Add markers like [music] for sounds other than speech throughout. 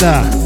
Да.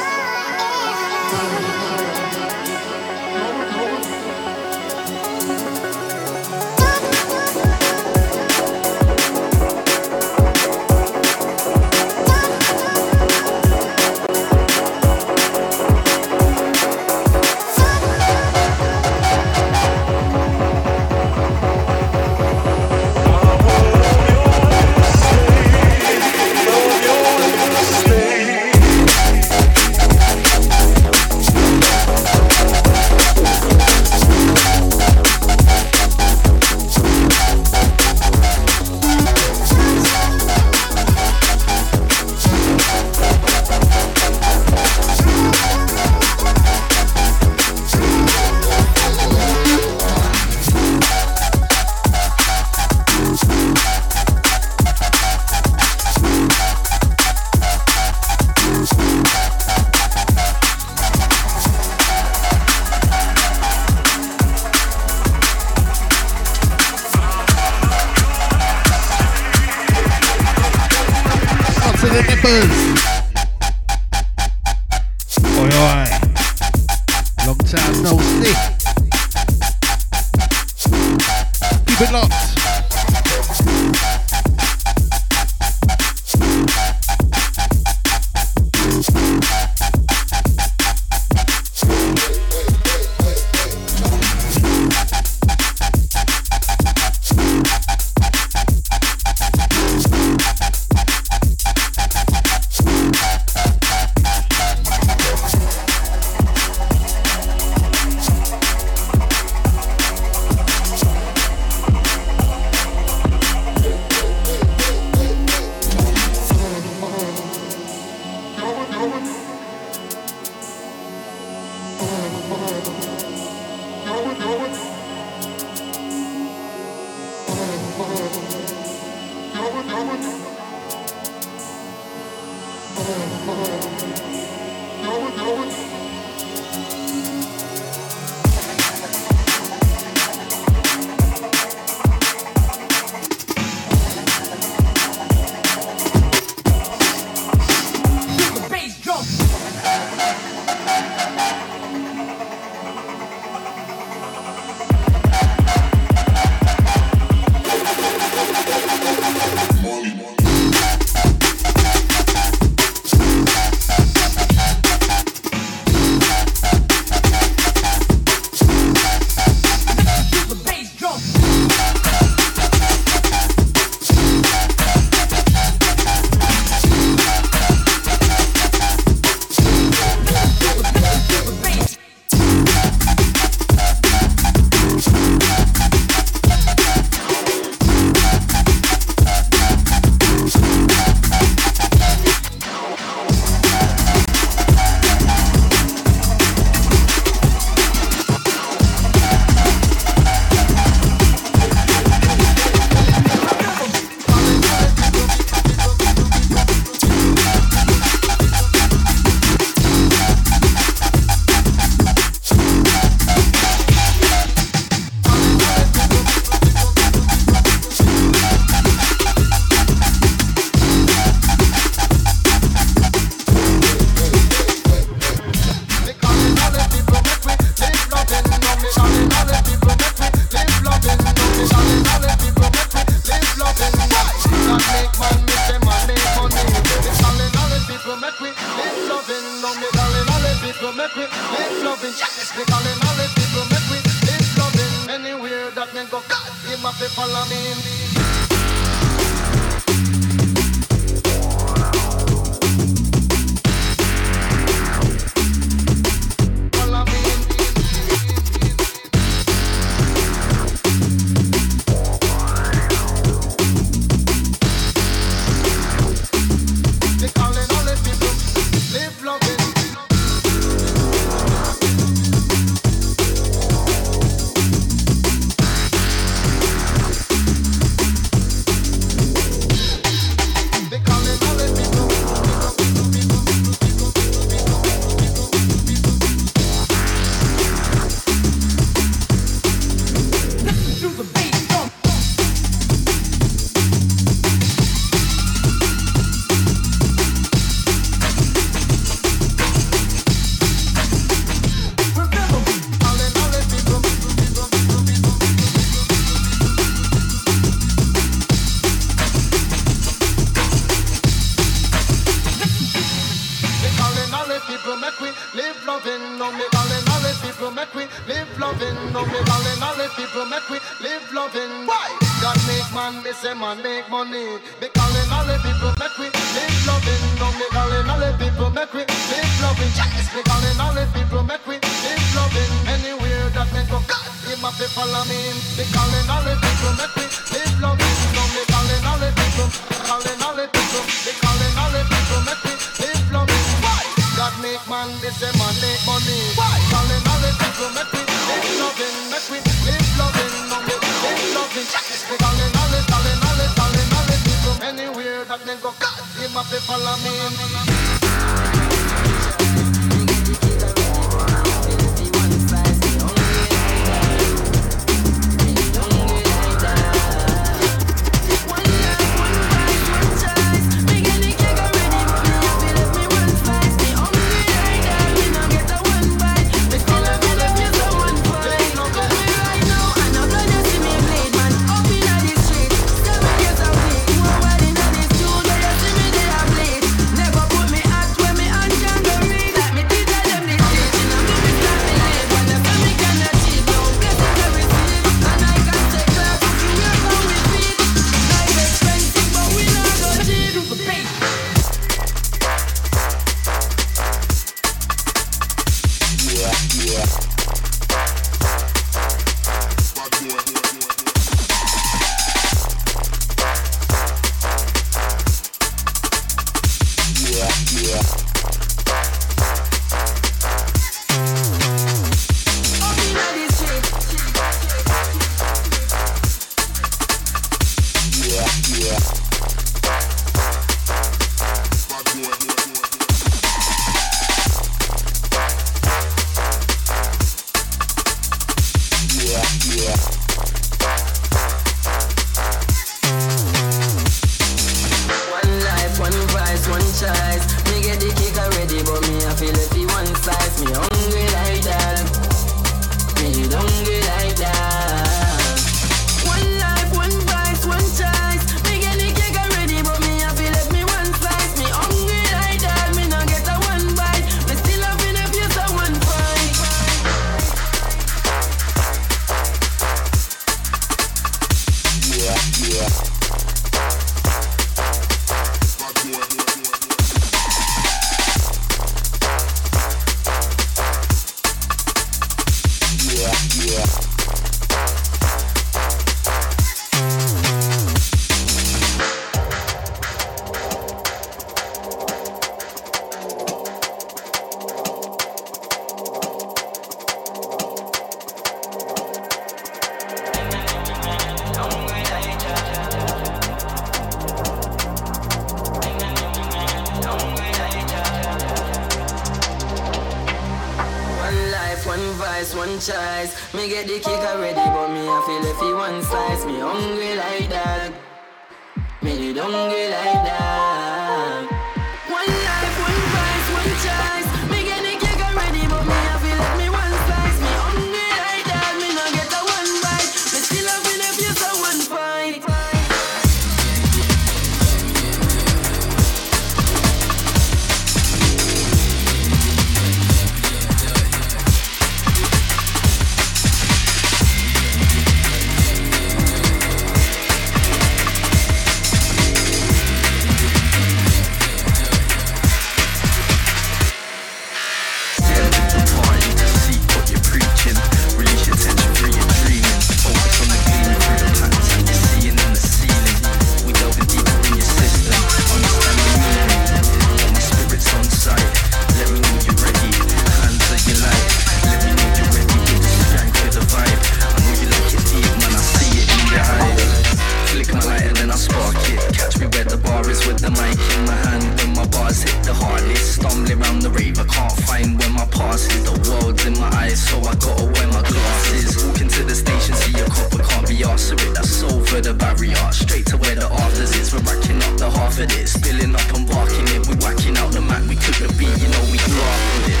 in my hand when my bars hit the hardest, stumbling round the rave, I can't find where my pass is. The world's in my eyes, so I gotta wear my glasses. Walking to the station, see a copper, can't be arsed with That's over the barrier, straight to where the afters is. We're racking up the half of it, spilling up and barking it. We're whacking out the mat, we took the beat, you know we grafted it.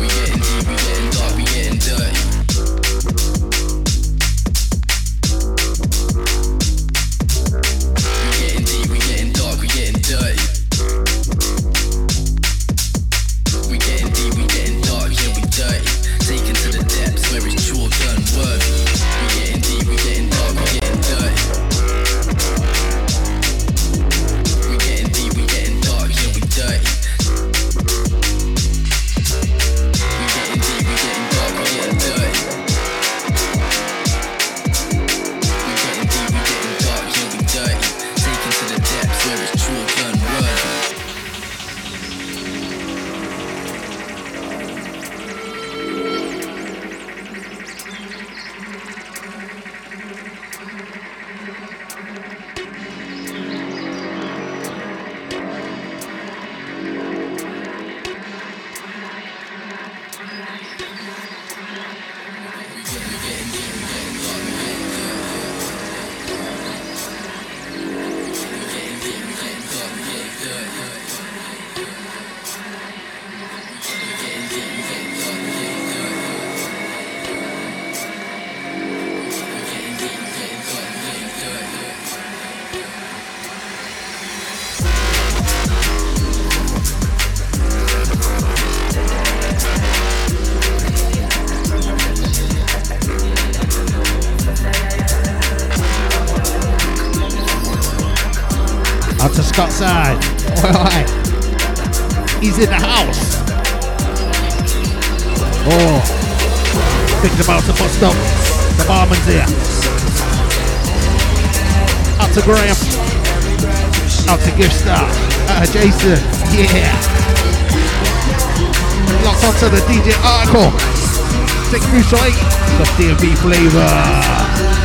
We getting deep, we getting dark, we getting dirty. DMB flavor.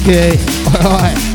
PK. [laughs] Alright.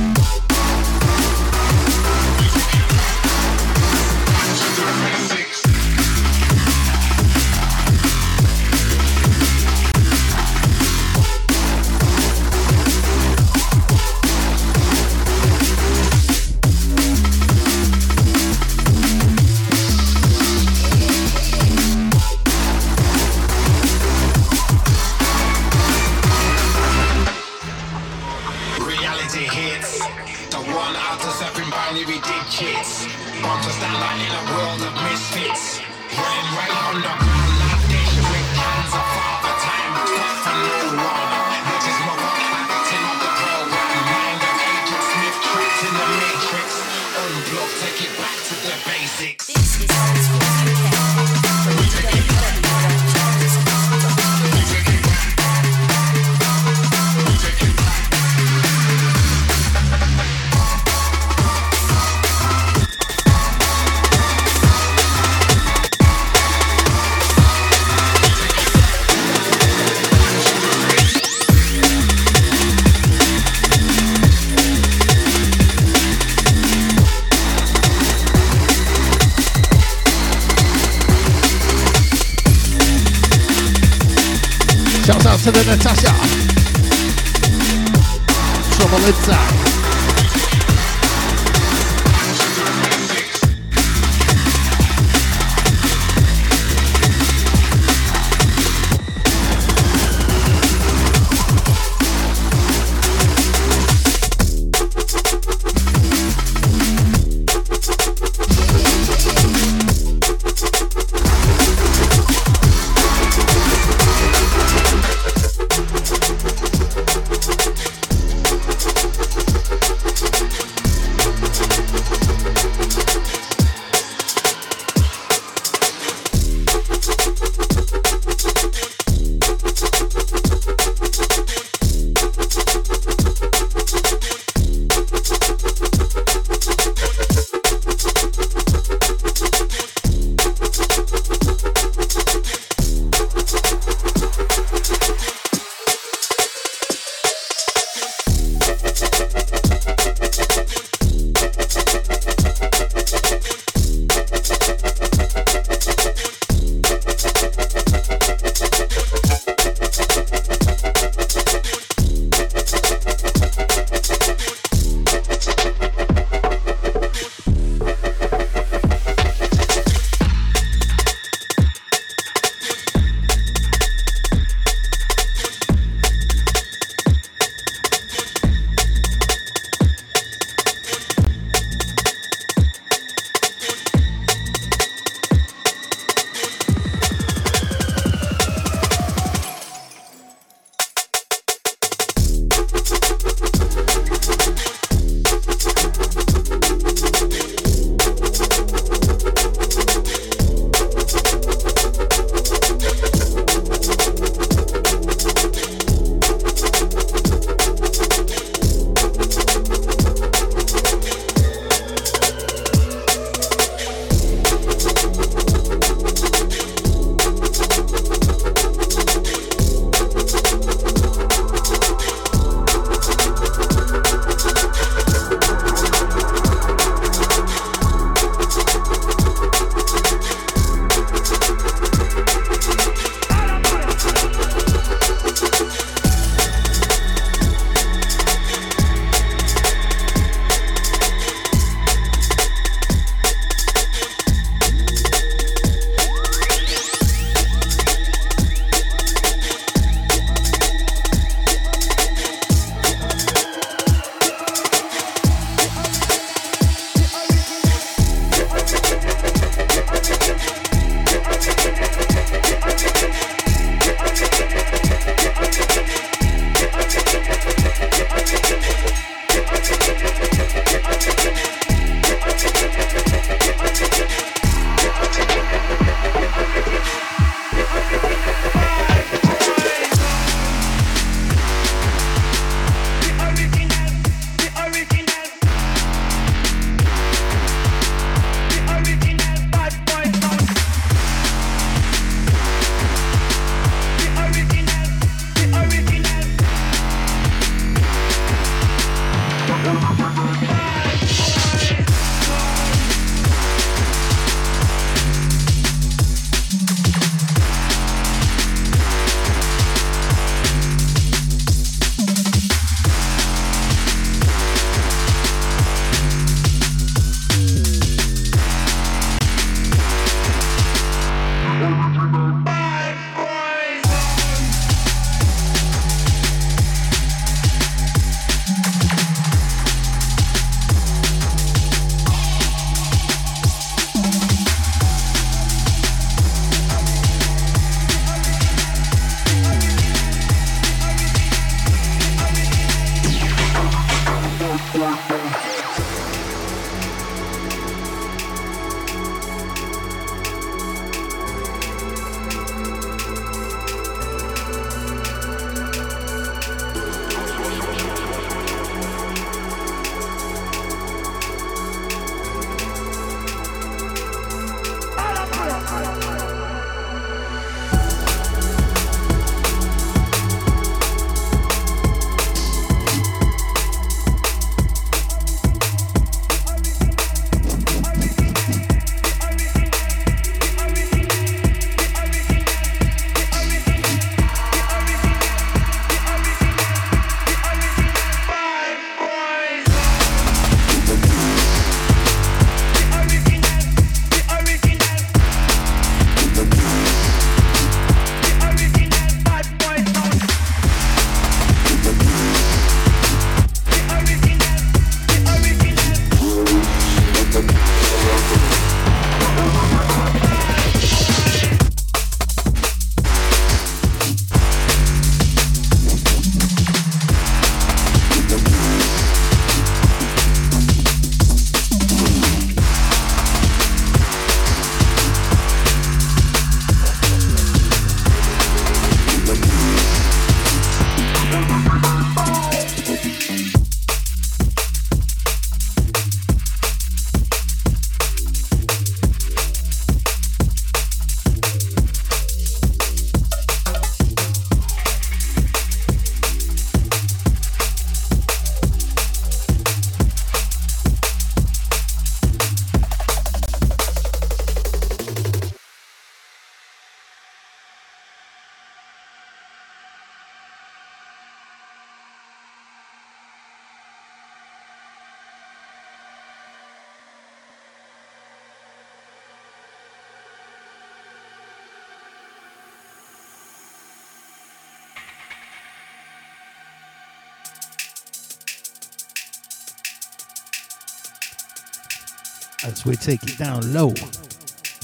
We take it down low.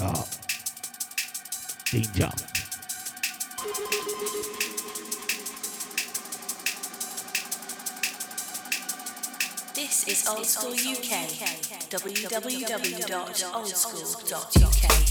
Oh, danger. This is Old School UK. www.oldschool.uk.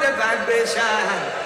the vibration.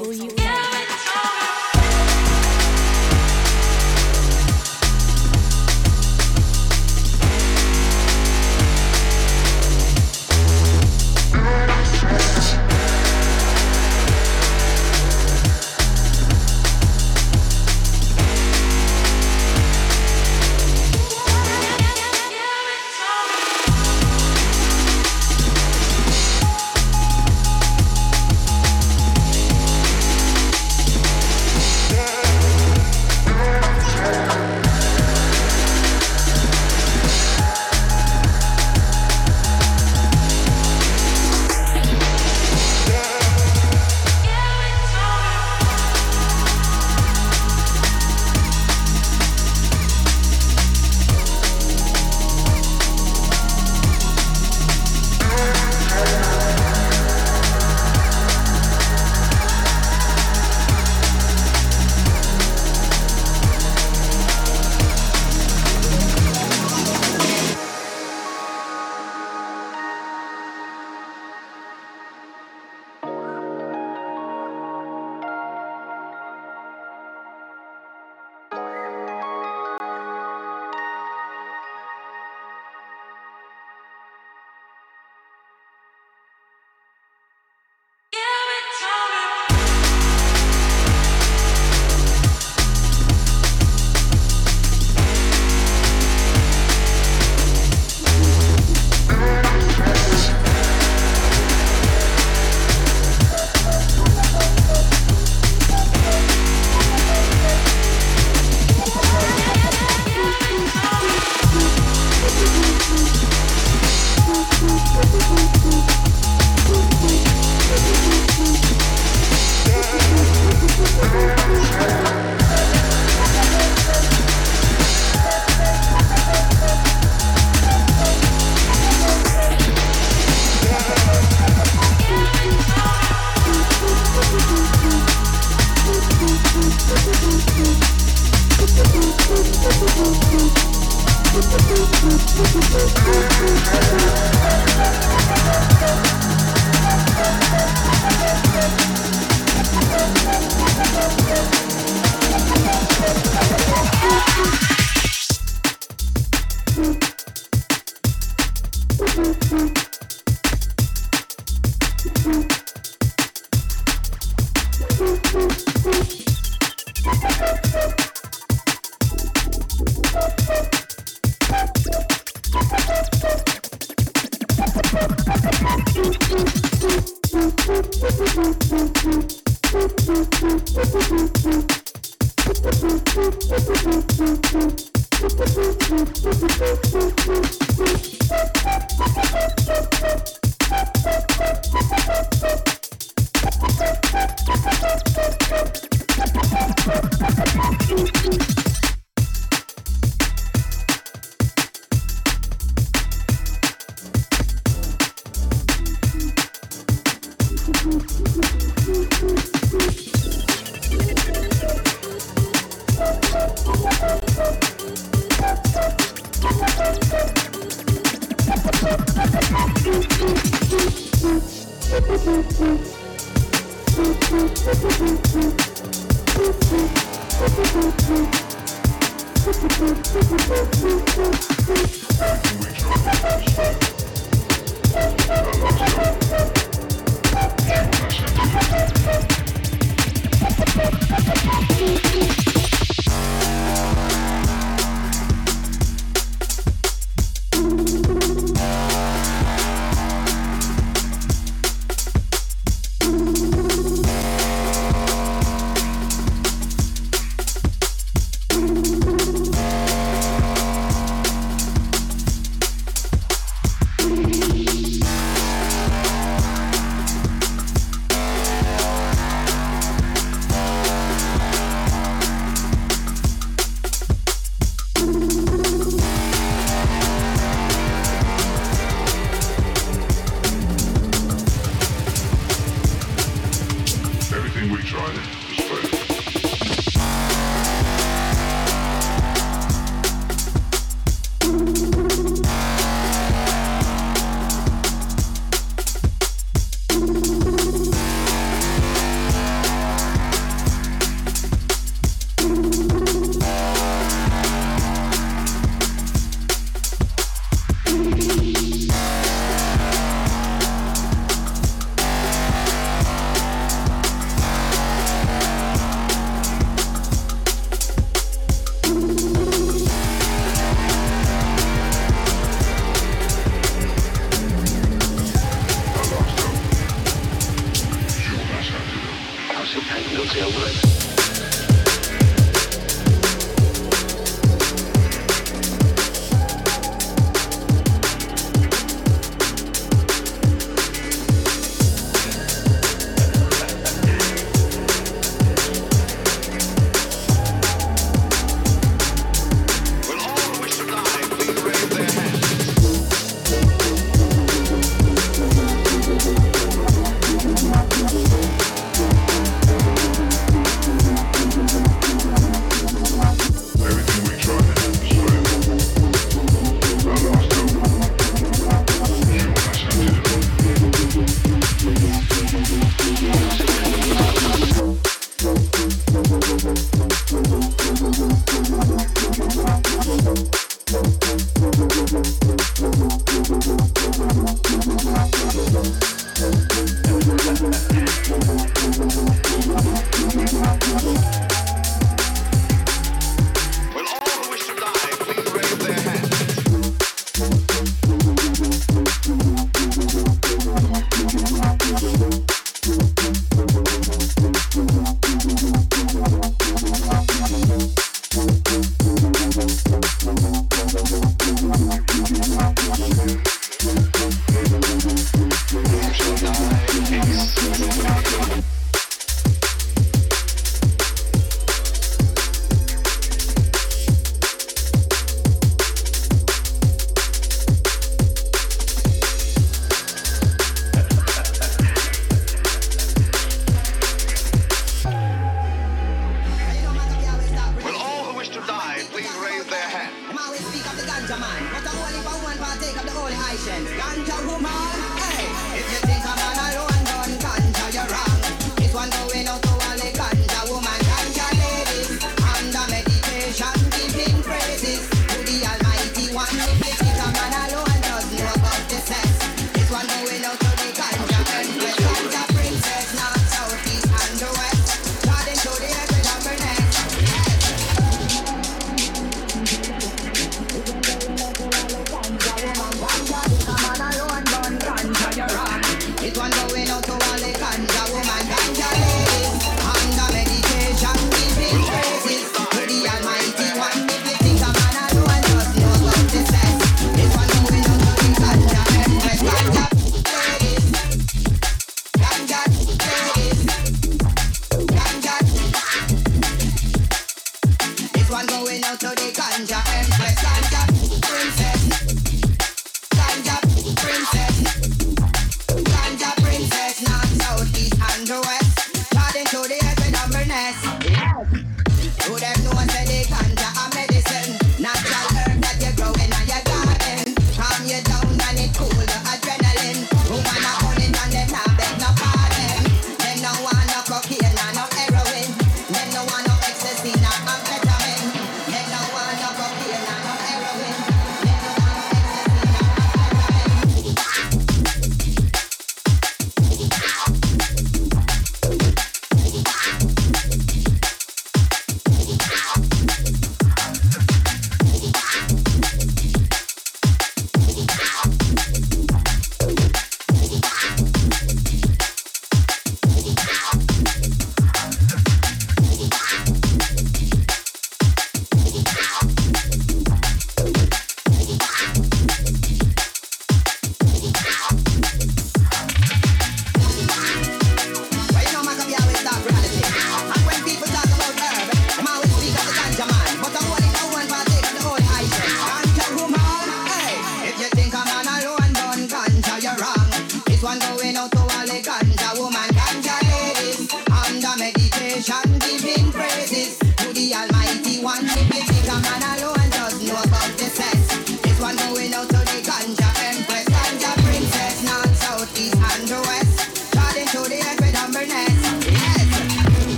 Oh, you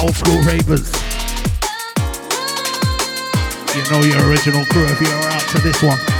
old school ravers. You know your original crew if you're out to this one.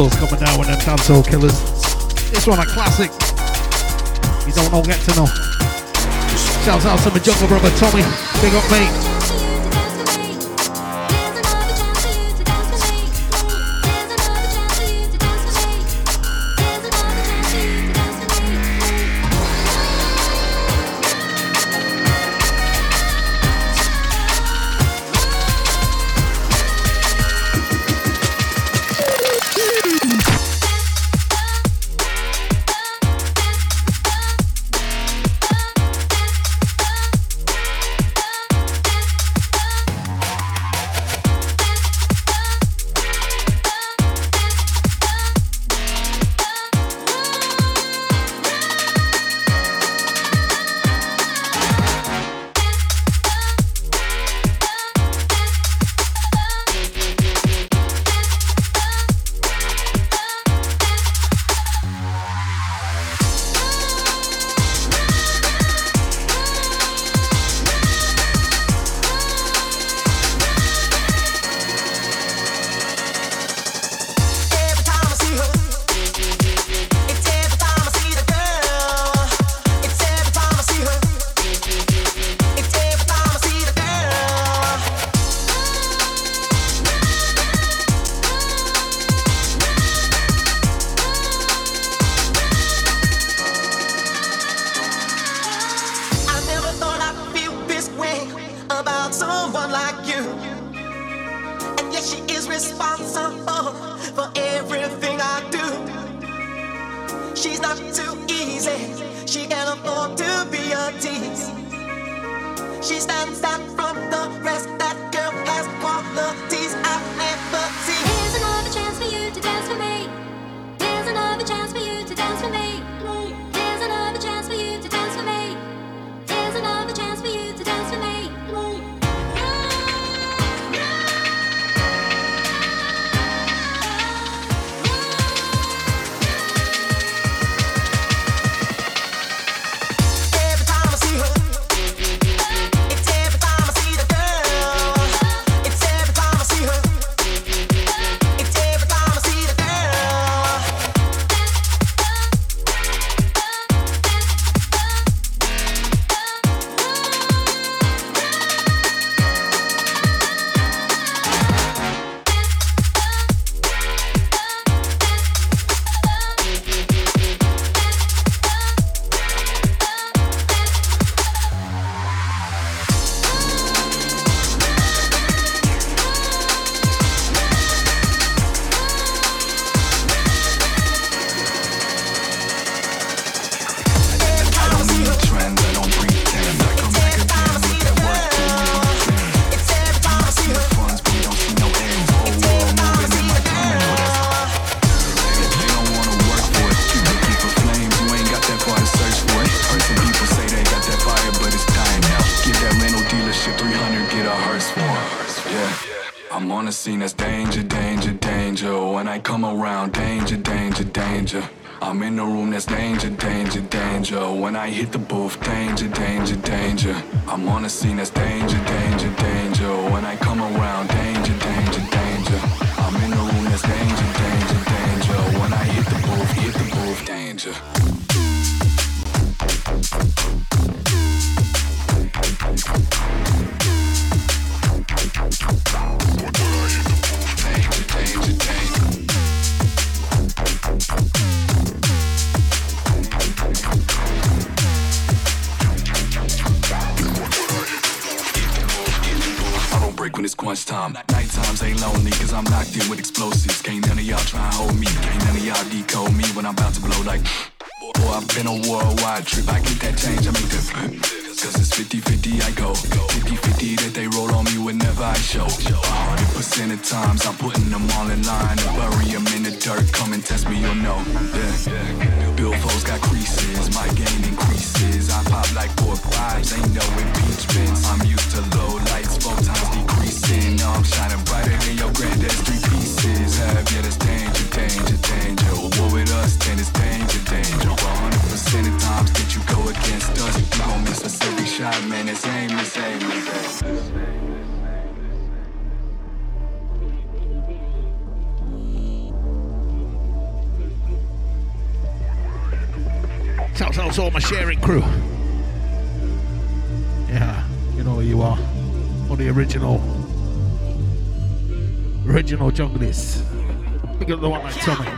of coming down with them dancehall killers. This one a classic. You don't know, get to know. Shouts out to my jungle brother Tommy. Big up, mate. On the scene that's danger, danger, danger. When I come around, danger, danger, danger. I'm in the room that's danger, danger, danger. When I hit the booth, danger, danger, danger. I'm on the scene that's danger, danger, danger. When I come around, danger, danger, danger. I'm in the room that's danger, danger, danger. When I hit the booth, hit the booth, danger. Danger, I when it's crunch time. Night times ain't lonely, cause I'm locked in with explosives. Can't none of y'all try and hold me. Can't none of y'all decode me when I'm about to blow like. Boy, I've been a worldwide trip. I get that change, I make flip. Cause it's 50-50 I go 50-50 that they roll on me whenever I show 100% of times I'm putting them all in line And bury them in the dirt, come and test me, you'll know Yeah, Billfold's got creases, my game increases I pop like pork pies, ain't no impeachments I'm used to low lights, four times decreasing Now I'm shining brighter than your granddad's three pieces Have yeah, that's danger, danger, danger. War with us, then it's danger, danger. 100% of times that you go against us You gon' miss us every shot, man, it's aim, it's aim, it's all my sharing crew. Yeah, you know who you are. All the original, original junglists. Pick up the one like Tommy.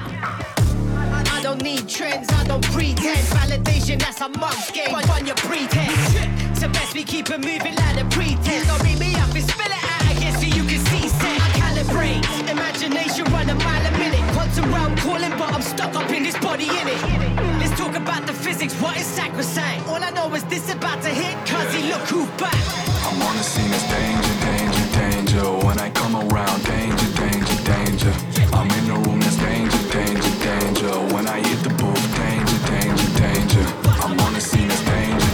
I don't need trends, I don't pretend. Validation, that's a mug's game. Run, run your pretense. So best we keep it moving like a pretense. Don't beat me up and spill it out again so you can see set. I calibrate. Imagination run a mile a minute. Quantum round calling, but I'm stuck up in this body in it. Let's talk about the physics, what is sacrosanct? All I know is this about to hit, cause he look who's back. I'm on the scene, it's danger, danger, danger. When I come around, danger, danger, danger. I'm in the room, that's danger, danger, danger. When I hit the booth, danger, danger, danger. I'm on the scene, danger, danger.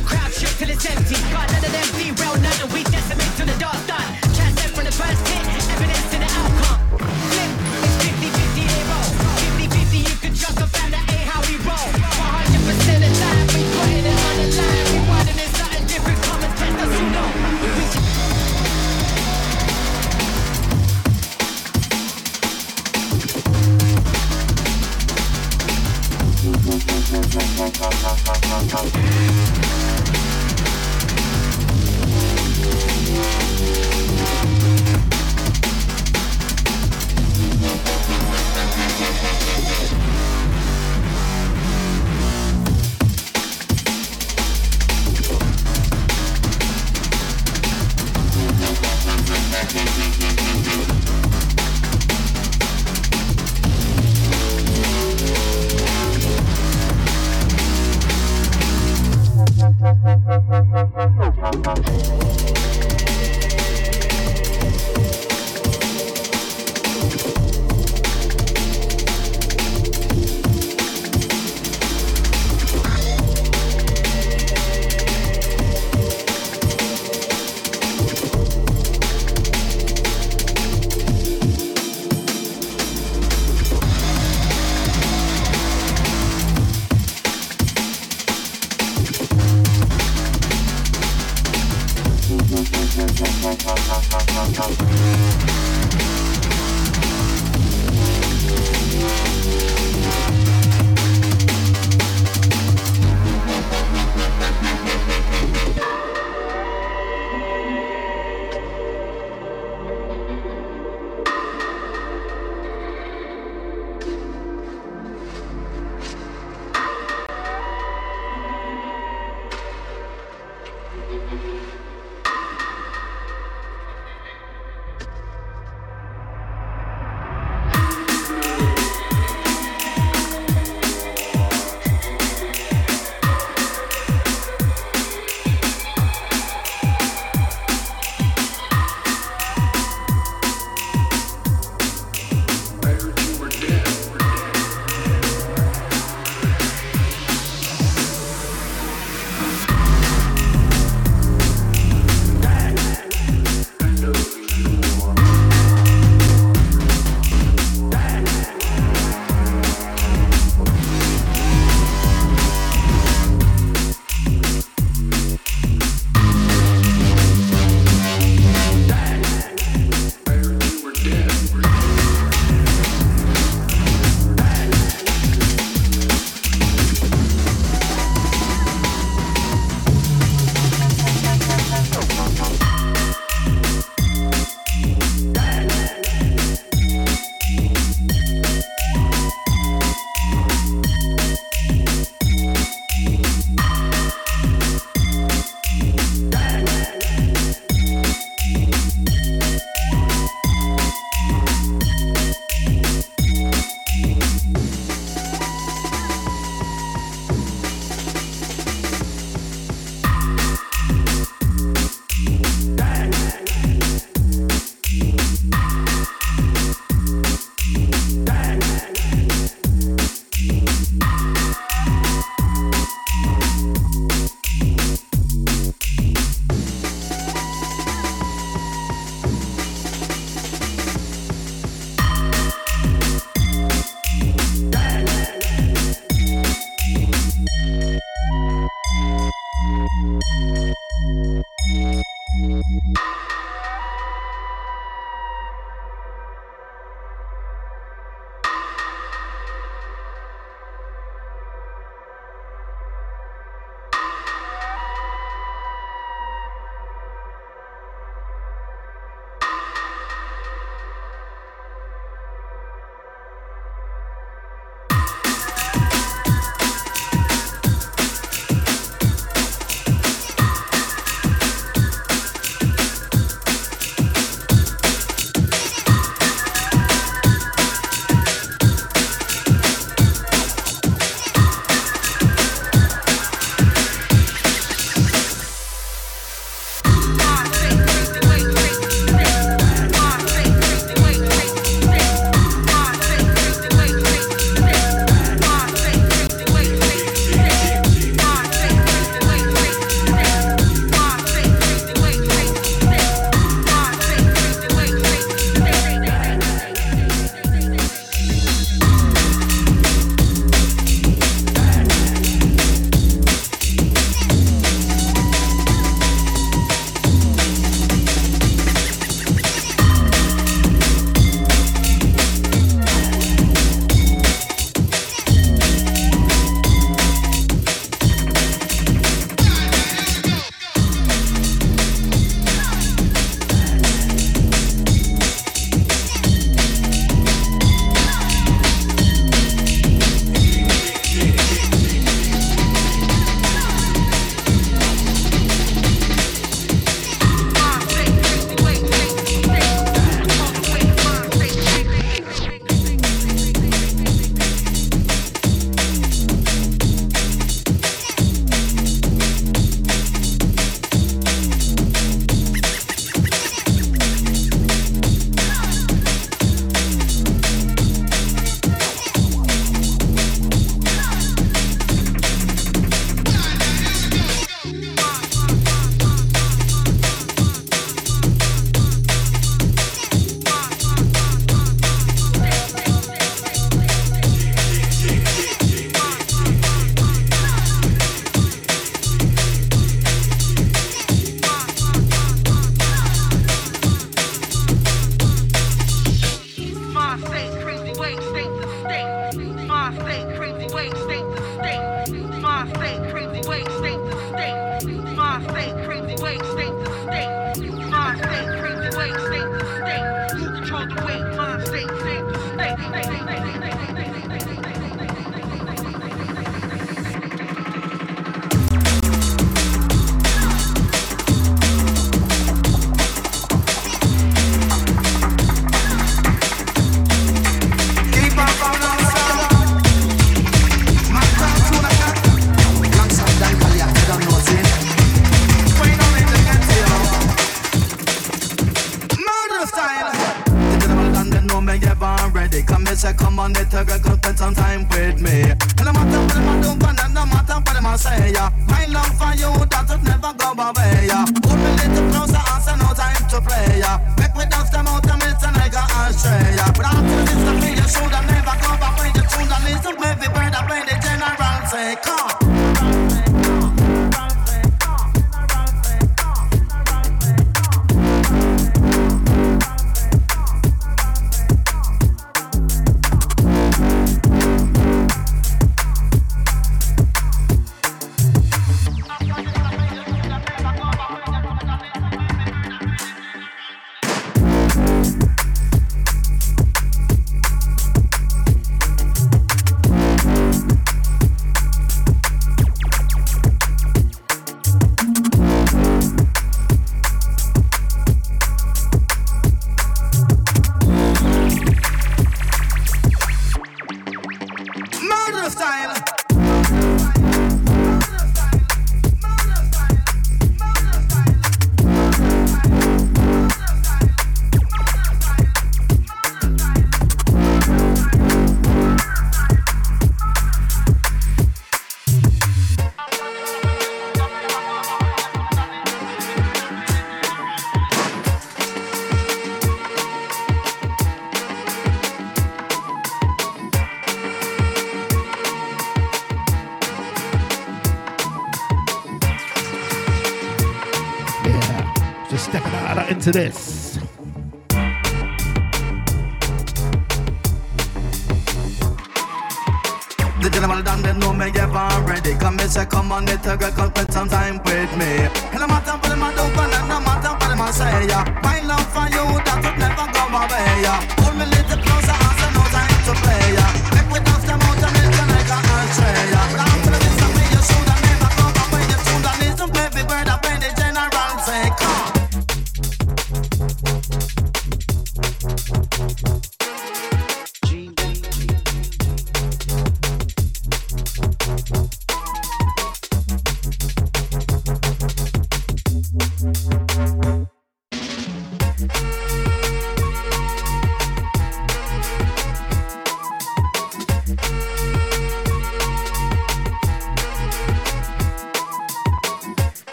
into this.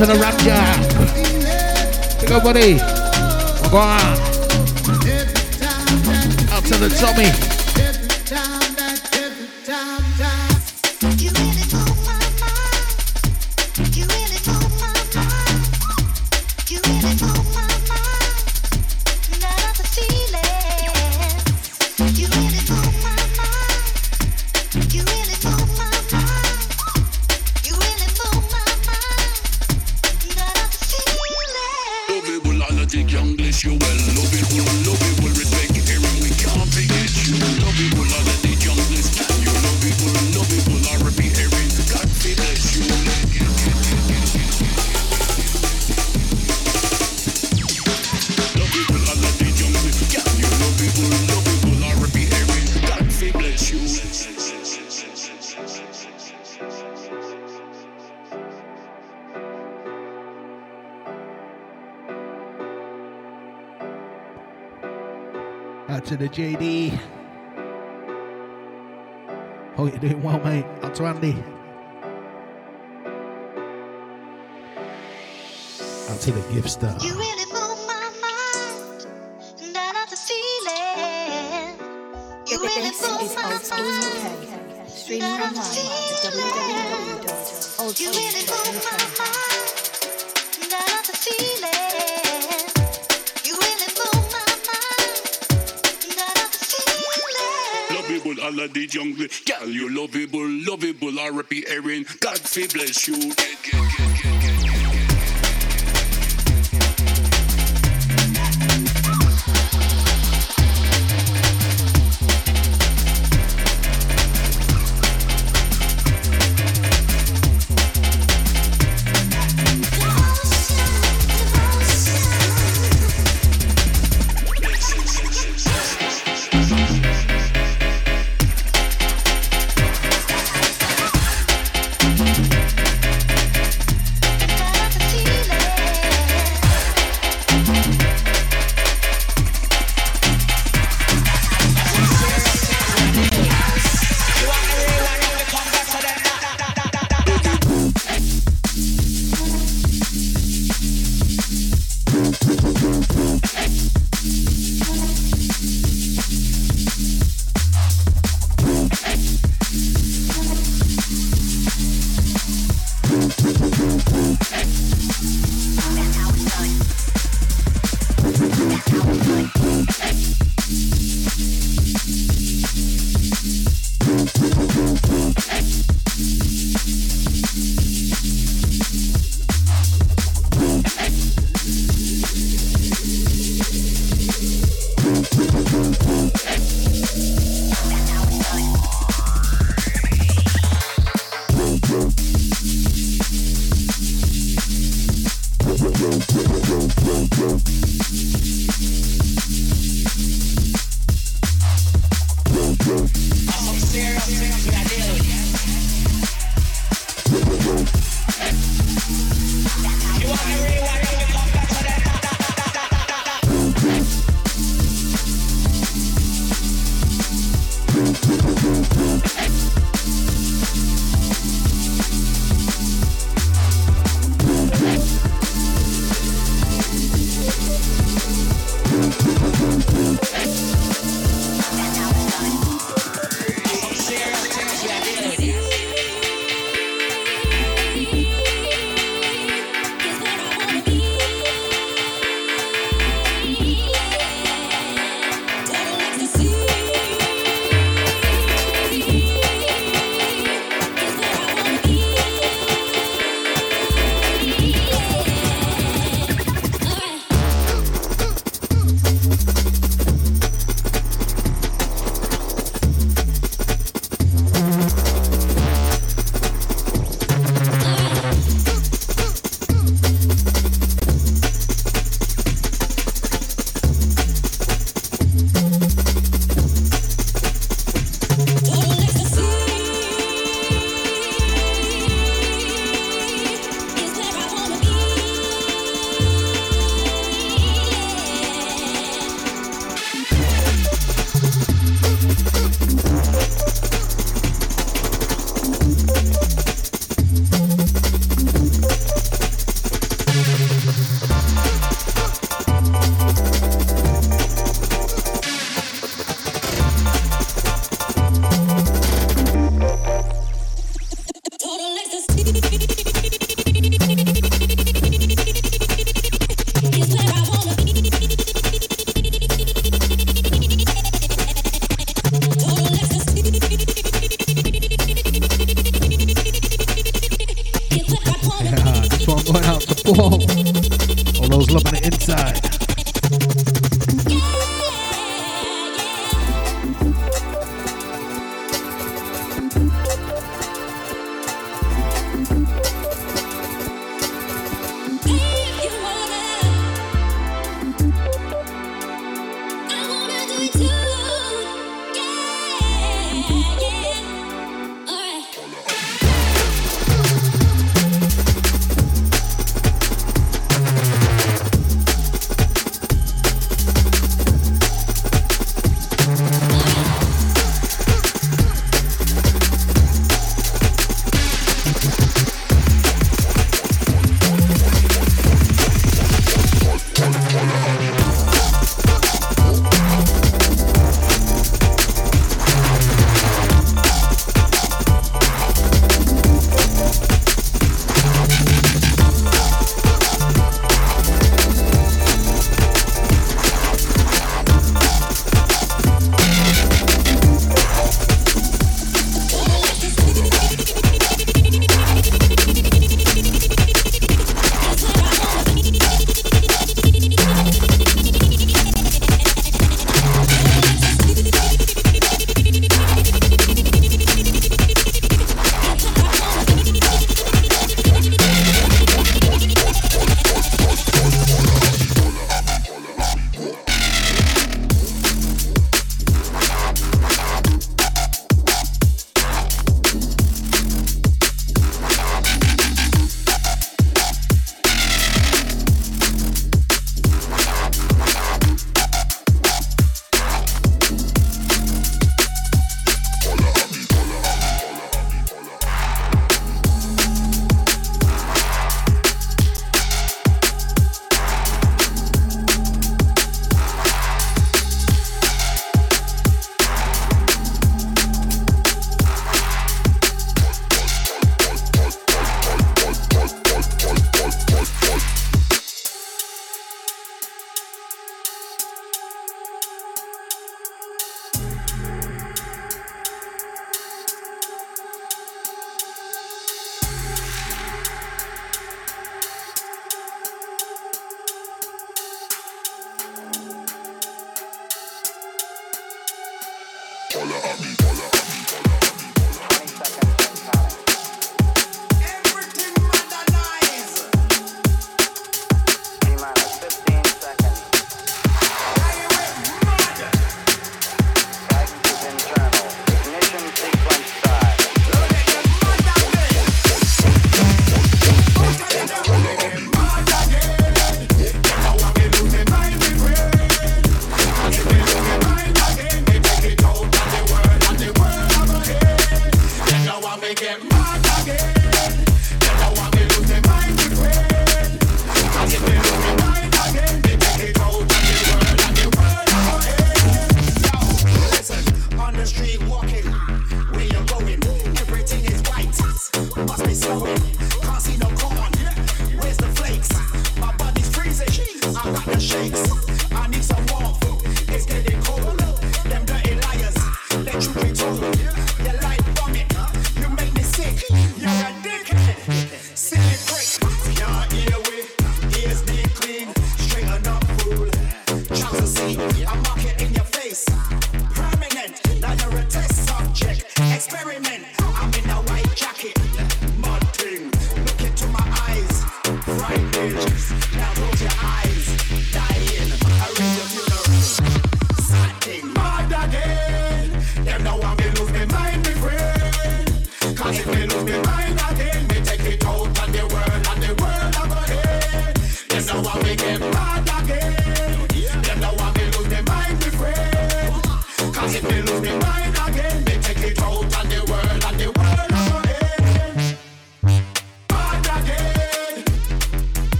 to the Ramja. Big up, buddy. Go on. Up to the Tommy. Bless you.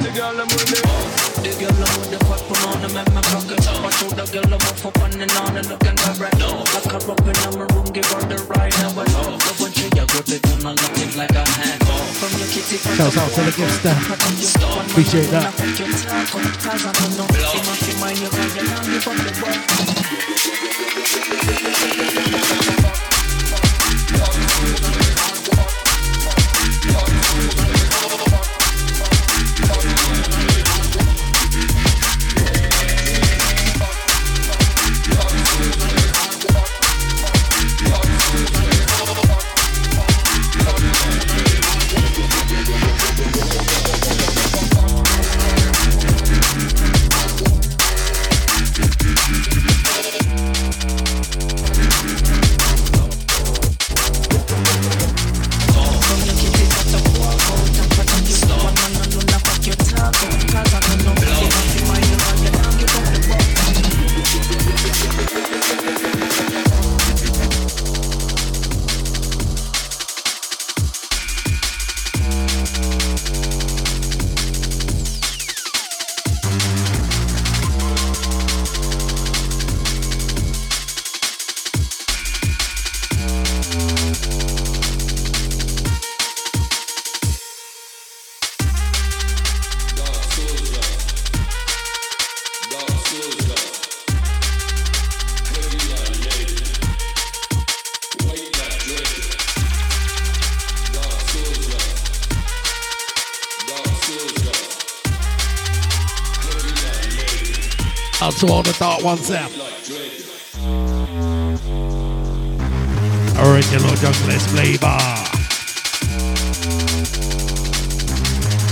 So now the girl I'm with it. The girl I'm with the fat put on them and my pocket. Watch out the girl I'm up for one and on and looking good right now. Lock her up in my room, give her the ride now. I love the one she a grip it and I look it like a hand. From your kitty from Shouts out to the gifster. Appreciate that. Cause to all the dark ones there. Original junglist flavor.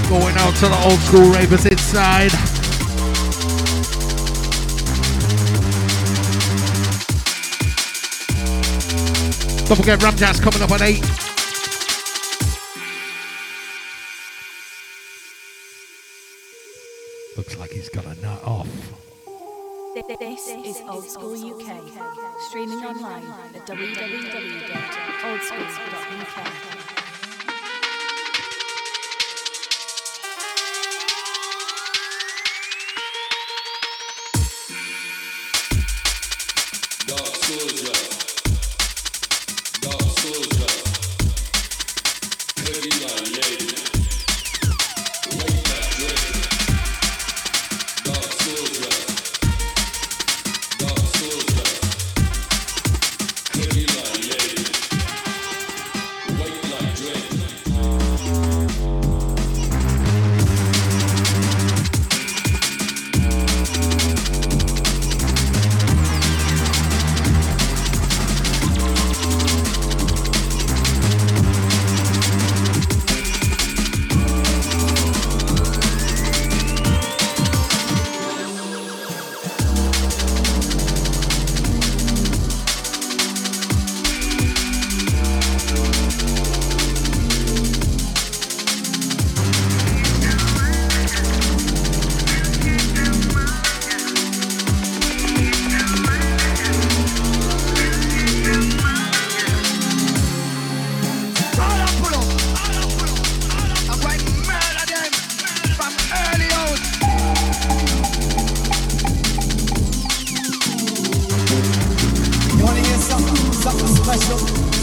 Going out to the old school ravers inside. Don't forget Ramjazz coming up at 8.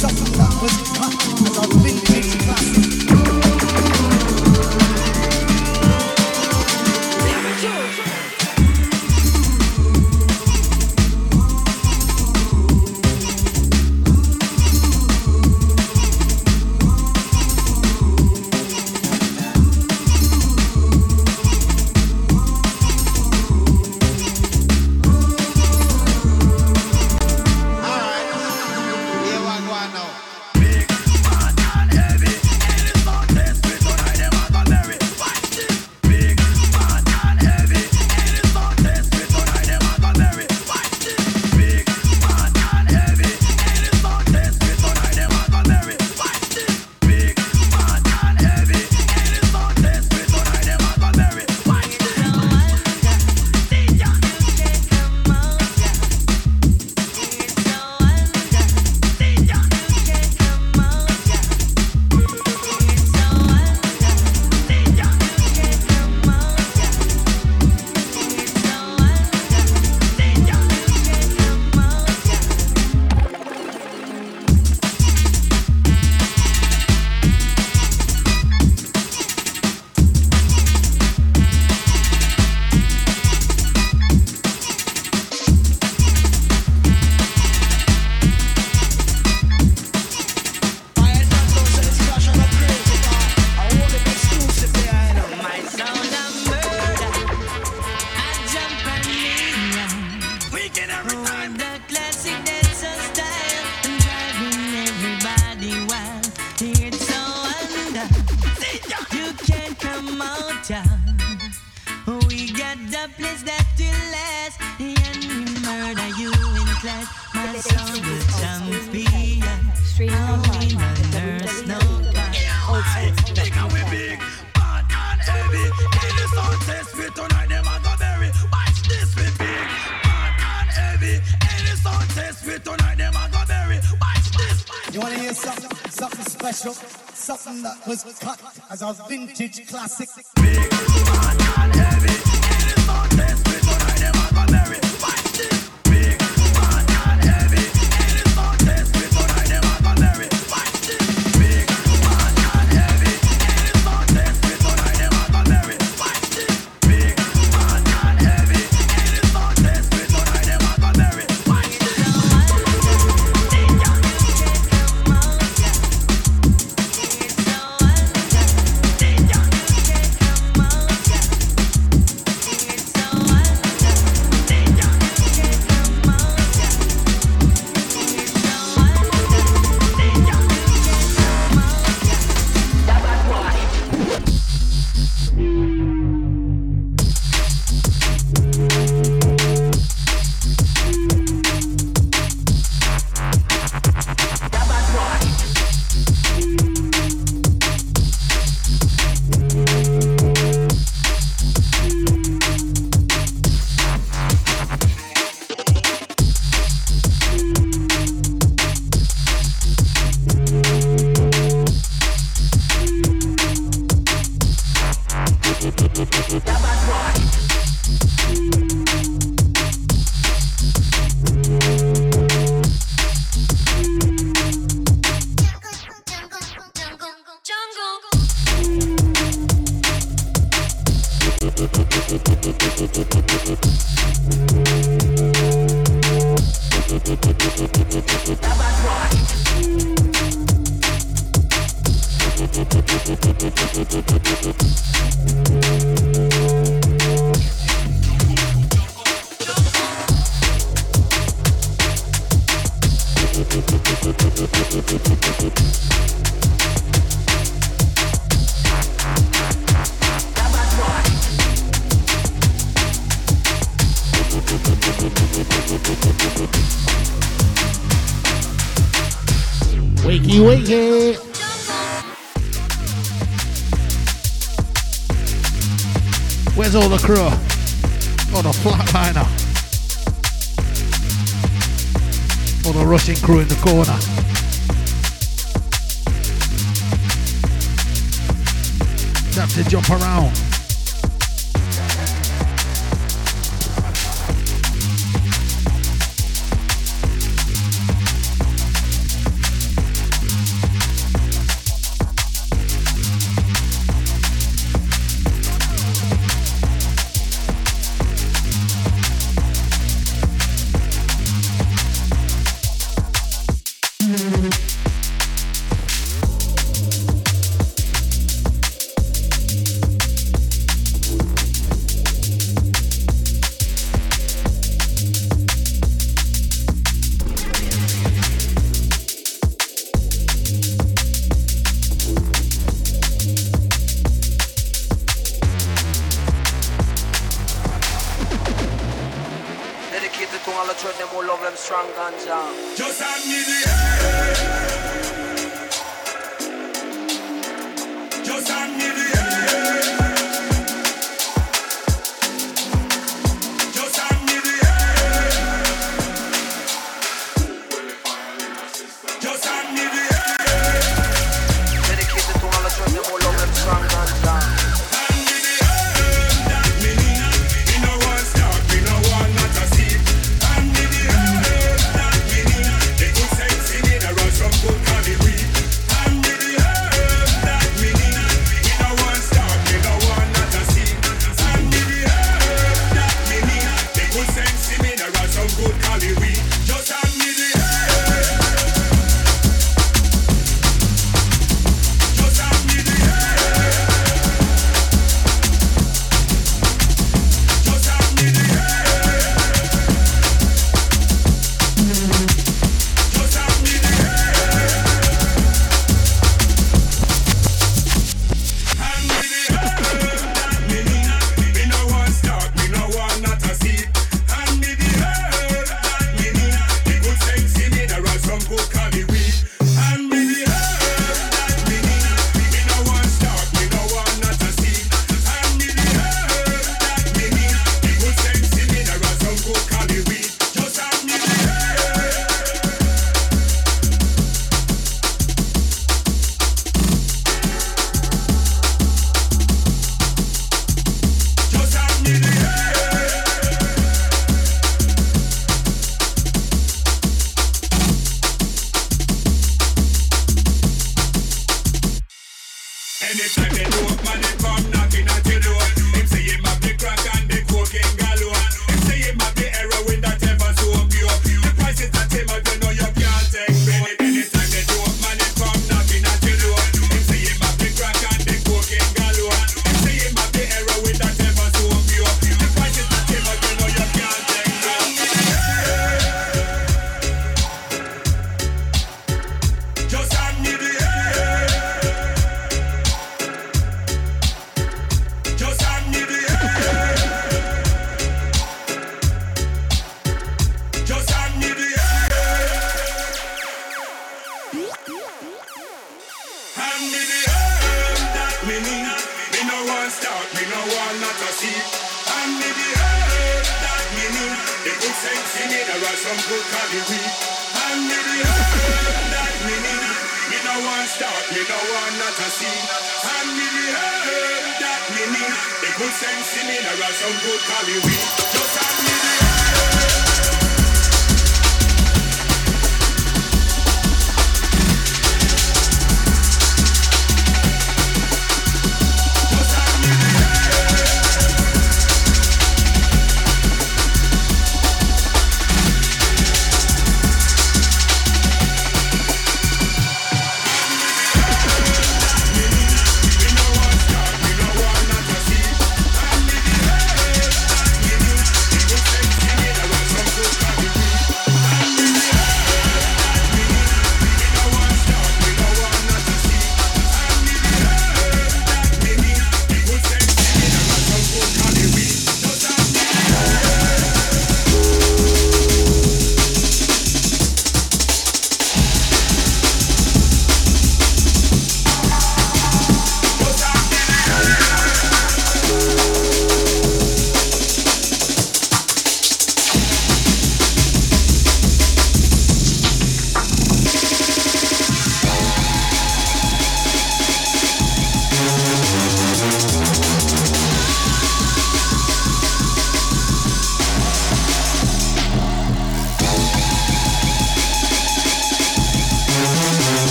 That was cut as a vintage classic.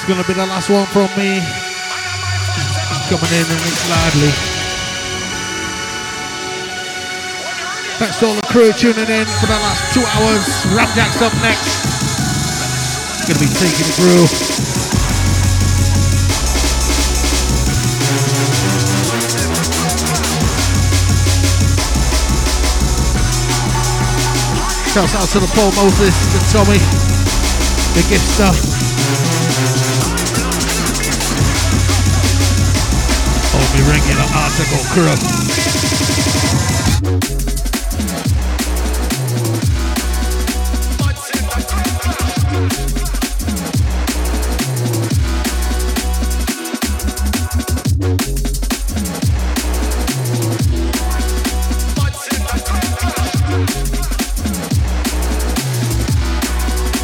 Is gonna be the last one from me. Coming in and it's loudly. Thanks to all the crew tuning in for the last two hours. Ramjack's up next. Gonna be taking it through. Shouts out to the Paul Moses, the Tommy, the Gifter. Oh, me regular article crew.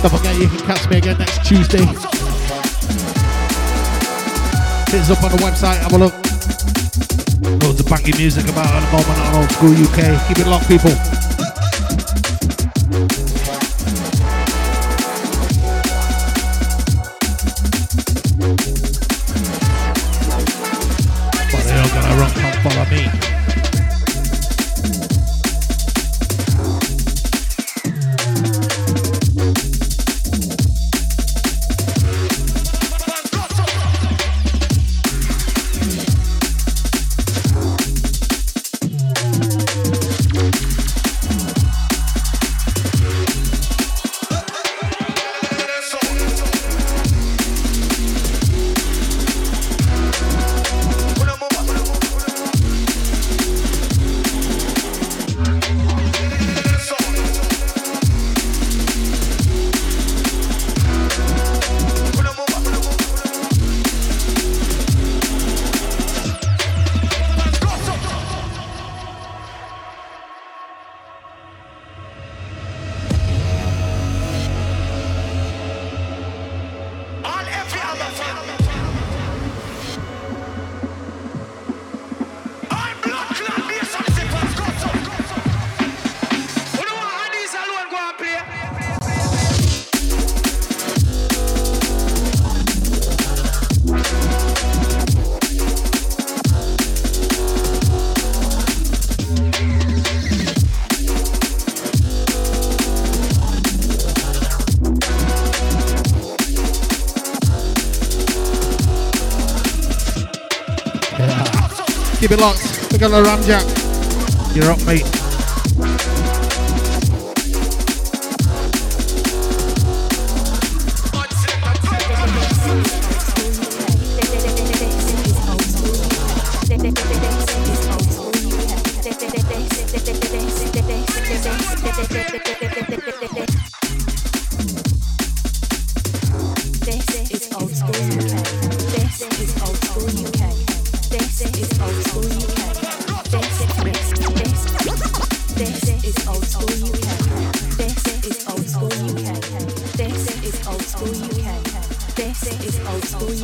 Don't forget you can catch me again next Tuesday. Hit us up on the website, have a look. Music about at the moment on Old School UK. Keep it locked, people. Got the Ramjack. You're up, mate.